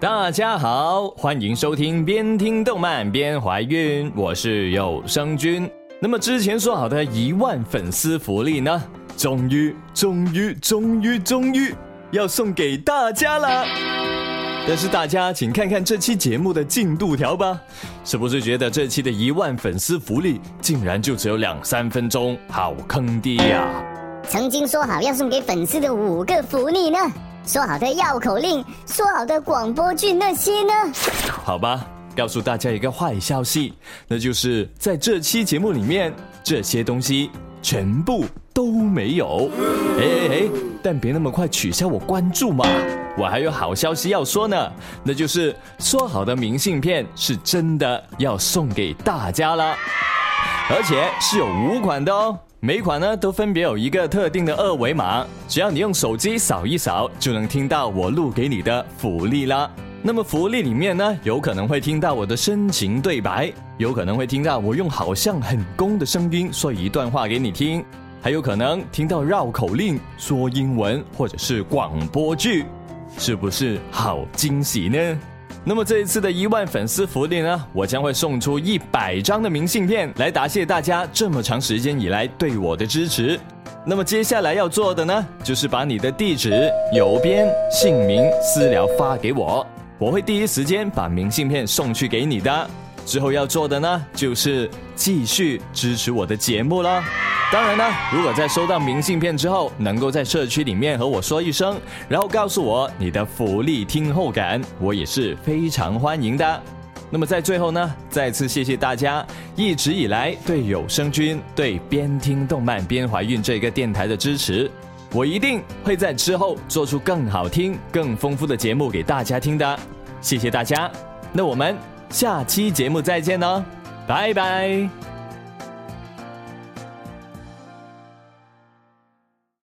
大家好，欢迎收听边听动漫边怀孕，我是有声君。那么之前说好的一万粉丝福利呢？终于，终于，终于，终于要送给大家了。但是大家请看看这期节目的进度条吧，是不是觉得这期的一万粉丝福利竟然就只有两三分钟，好坑爹呀？曾经说好要送给粉丝的五个福利呢？说好的绕口令，说好的广播剧那些呢？好吧，告诉大家一个坏消息，那就是在这期节目里面，这些东西全部都没有。哎哎哎，但别那么快取消我关注嘛，我还有好消息要说呢，那就是说好的明信片是真的要送给大家了，而且是有五款的哦。每款呢都分别有一个特定的二维码，只要你用手机扫一扫，就能听到我录给你的福利啦。那么福利里面呢，有可能会听到我的深情对白，有可能会听到我用好像很公的声音说一段话给你听，还有可能听到绕口令、说英文或者是广播剧，是不是好惊喜呢？那么这一次的一万粉丝福利呢，我将会送出一百张的明信片来答谢大家这么长时间以来对我的支持。那么接下来要做的呢，就是把你的地址、邮编、姓名、私聊发给我，我会第一时间把明信片送去给你的。之后要做的呢，就是继续支持我的节目了。当然呢，如果在收到明信片之后，能够在社区里面和我说一声，然后告诉我你的福利听后感，我也是非常欢迎的。那么在最后呢，再次谢谢大家一直以来对有声君、对边听动漫边怀孕这个电台的支持，我一定会在之后做出更好听、更丰富的节目给大家听的。谢谢大家，那我们下期节目再见哦，拜拜。